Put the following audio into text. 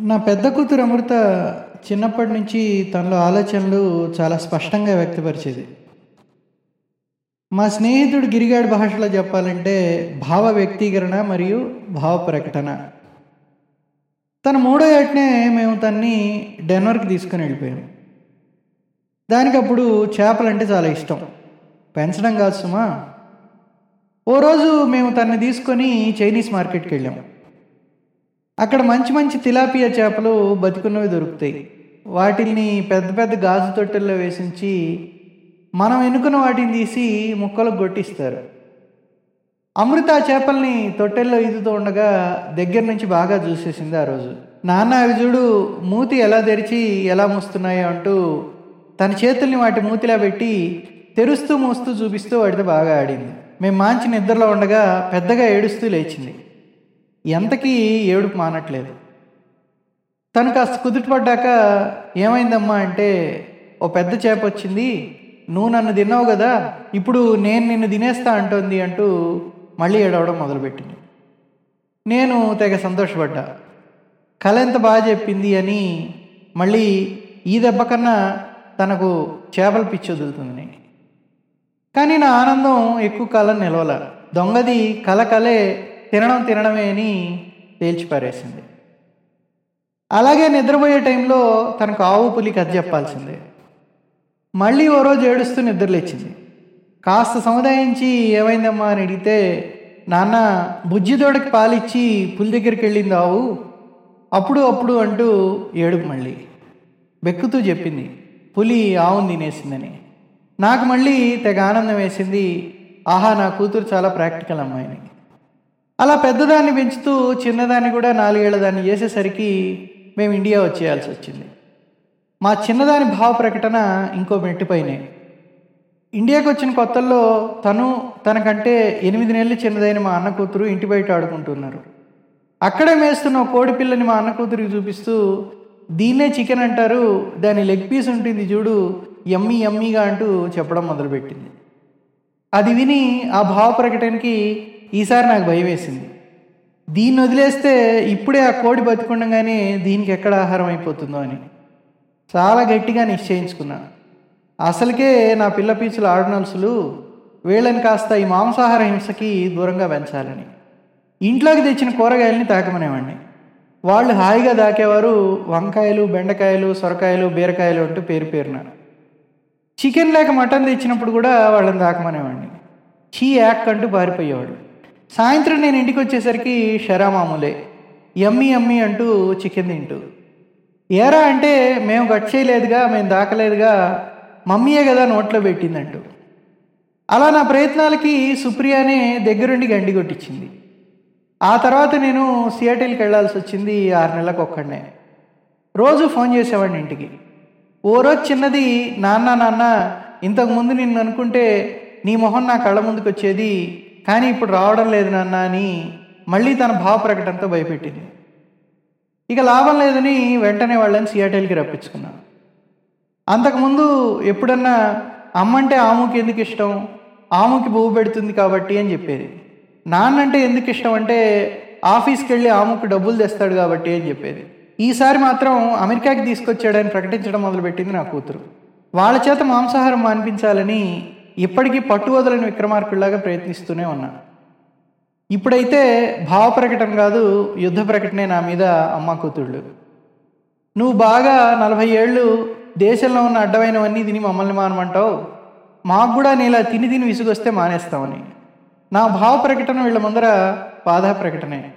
నా పెద్ద కూతురు అమృత చిన్నప్పటి నుంచి తనలో ఆలోచనలు చాలా స్పష్టంగా వ్యక్తపరిచేది. మా స్నేహితుడు గిరిగాడి భాషలో చెప్పాలంటే భావ వ్యక్తీకరణ మరియు భావ ప్రకటన. తన మూడో ఏటనే మేము తన్ని డెన్వర్కి తీసుకుని వెళ్ళిపోయాం. దానికి అప్పుడు చేపలంటే చాలా ఇష్టం. పెంచడం కాదు సుమా. ఓ రోజు మేము తన్ని తీసుకొని చైనీస్ మార్కెట్కి వెళ్ళాము అక్కడ మంచి మంచి తిలాపియా చేపలు బతికున్నవి దొరుకుతాయి. వాటిని పెద్ద పెద్ద గాజు తొట్టెల్లో వేసించి మనం ఎన్నుకున్న వాటిని తీసి ముక్కలకు కొట్టిస్తారు అమృత చేపల్ని తొట్టెల్లో ఈదుతూ ఉండగా దగ్గర నుంచి బాగా చూసేసింది ఆ రోజు. నాన్న అవి చూడు మూతి ఎలా తెరిచి ఎలా మూస్తున్నాయో అంటూ తన చేతుల్ని వాటి మూతిలా పెట్టి తెరుస్తూ మూస్తూ చూపిస్తూ వాటితో బాగా ఆడింది. మేము మాంచి నిద్రలో ఉండగా పెద్దగా ఏడుస్తూ లేచింది. ఎంతకీ ఏడుపు మానట్లేదు. తను కాస్త కుదుటపడ్డాక ఏమైందమ్మా అంటే ఓ పెద్ద చేప వచ్చింది నువ్వు నన్ను తిన్నావు కదా ఇప్పుడు నేను నిన్ను తినేస్తా అంటోంది అంటూ మళ్ళీ ఏడవడం మొదలుపెట్టింది. నేను తెగ సంతోషపడ్డా. కళ ఎంత బాగా చెప్పింది అని మళ్ళీ ఈ దెబ్బ కన్నా తనకు చేపల పిచ్చి వదులుతుంది కానీ నా ఆనందం ఎక్కువ కాలం నిలవల. దొంగది కల కలే తినడం తినడమే అని తేల్చిపారేసింది అలాగే నిద్రపోయే టైంలో తనకు ఆవు పులి కథ చెప్పాల్సిందే. మళ్ళీ ఓ రోజు ఏడుస్తూ నిద్రలేచింది. కాస్త సముదాయించి ఏమైందమ్మా అని అడిగితే నాన్న బుజ్జిదోడకి పాలిచ్చి పులి దగ్గరికి వెళ్ళింది ఆవు. అప్పుడు అప్పుడు అంటూ ఏడుపు మళ్ళీ. బెక్కుతూ చెప్పింది పులి ఆవును తినేసిందని. నాకు మళ్ళీ తెగ ఆనందం వేసింది. ఆహా నా కూతురు చాలా ప్రాక్టికల్ అమ్మాయిని. అలా పెద్దదాన్ని పెంచుతూ చిన్నదాన్ని కూడా నాలుగేళ్ళ దాన్ని చేసేసరికి మేము ఇండియా వచ్చేయాల్సి వచ్చింది. మా చిన్నదాని భావ ప్రకటన ఇంకో మెట్టుపైనే. ఇండియాకి వచ్చిన కొత్తల్లో తను తనకంటే ఎనిమిది నెలలు చిన్నదైన మా అన్న కూతురు ఇంటి బయట ఆడుకుంటున్నారు. అక్కడే మేస్తున్న కోడి పిల్లని మా అన్న కూతురికి చూపిస్తూ దీన్నే చికెన్ అంటారు దాని లెగ్ పీస్ ఉంటుంది చూడు ఎమ్మి ఎమ్మిగా అంటూ చెప్పడం మొదలుపెట్టింది. అది విని ఆ భావ ప్రకటనకి ఈసారి నాకు భయం వేసింది. దీన్ని వదిలేస్తే ఇప్పుడే ఆ కోడి బతుకుండగానే దీనికి ఎక్కడ ఆహారం అయిపోతుందో అని. చాలా గట్టిగా నిశ్చయించుకున్నా. అసలుకే నా పిల్ల పీచుల ఆడనలుసులు వీళ్ళని కాస్త ఈ మాంసాహార హింసకి దూరంగా పెంచాలని. ఇంట్లోకి తెచ్చిన కూరగాయలని తాకమనేవాడిని వాళ్ళు హాయిగా దాకేవారు వంకాయలు బెండకాయలు సొరకాయలు బీరకాయలు అంటూ పేరు పేరున. చికెన్ లేక మటన్ తెచ్చినప్పుడు కూడా వాళ్ళని దాకమనేవాడిని చీ యాక్ అంటూ పారిపోయేవాడు. సాయంత్రం నేను ఇంటికి వచ్చేసరికి షరా మామూలే. ఎమ్మి ఎమ్మి అంటూ చికెన్ తింటూ. ఏరా అంటే మేము కట్ చేయలేదుగా మేము దాకలేదుగా మమ్మీయే కదా నోట్లో పెట్టిందంటూ. అలా నా ప్రయత్నాలకి సుప్రియానే దగ్గరుండి గండి కొట్టించింది. ఆ తర్వాత నేను సియాటిల్కి వెళ్ళాల్సి వచ్చింది ఆరు నెలలకు ఒక్కడనే రోజు ఫోన్ చేసేవాడిని ఇంటికి. ఓ రోజు చిన్నది నాన్న నాన్న ఇంతకుముందు నిన్ను అనుకుంటే నీ మొహం నా కళ్ళ ముందుకు వచ్చేది కానీ ఇప్పుడు రావడం లేదు నాన్న అని మళ్ళీ తన భావ ప్రకటనతో భయపెట్టింది. ఇక లాభం లేదని వెంటనే వాళ్ళని సియాటెల్కి రప్పించుకున్నాను అంతకుముందు ఎప్పుడన్నా అమ్మంటే ఆముకి ఎందుకు ఇష్టం? ఆముకి బువ్వు పెడుతుంది కాబట్టి అని చెప్పేది. నాన్నంటే ఎందుకు ఇష్టం అంటే ఆఫీస్కి వెళ్ళి ఆముకు డబ్బులు తెస్తాడు కాబట్టి అని చెప్పేది. ఈసారి మాత్రం అమెరికాకి తీసుకొచ్చాడని ప్రకటించడం మొదలుపెట్టింది నా కూతురు. వాళ్ళ చేత మాంసాహారం మానిపించాలని ఇప్పటికీ పట్టు వదలని విక్రమార్కుల్లాగా ప్రయత్నిస్తూనే ఉన్నా. ఇప్పుడైతే భావ ప్రకటన కాదు యుద్ధ ప్రకటనే నా మీద అమ్మ కూతుళ్ళు. నువ్వు బాగా నలభై ఏళ్ళు దేశంలో ఉన్న అడ్డమైనవన్నీ తిని మమ్మల్ని మానమంటావు. మాకు కూడా నీలా తిని తిని విసుగొస్తే మానేస్తామని. నా భావ ప్రకటన వీళ్ళ ముందర బాధా ప్రకటనే.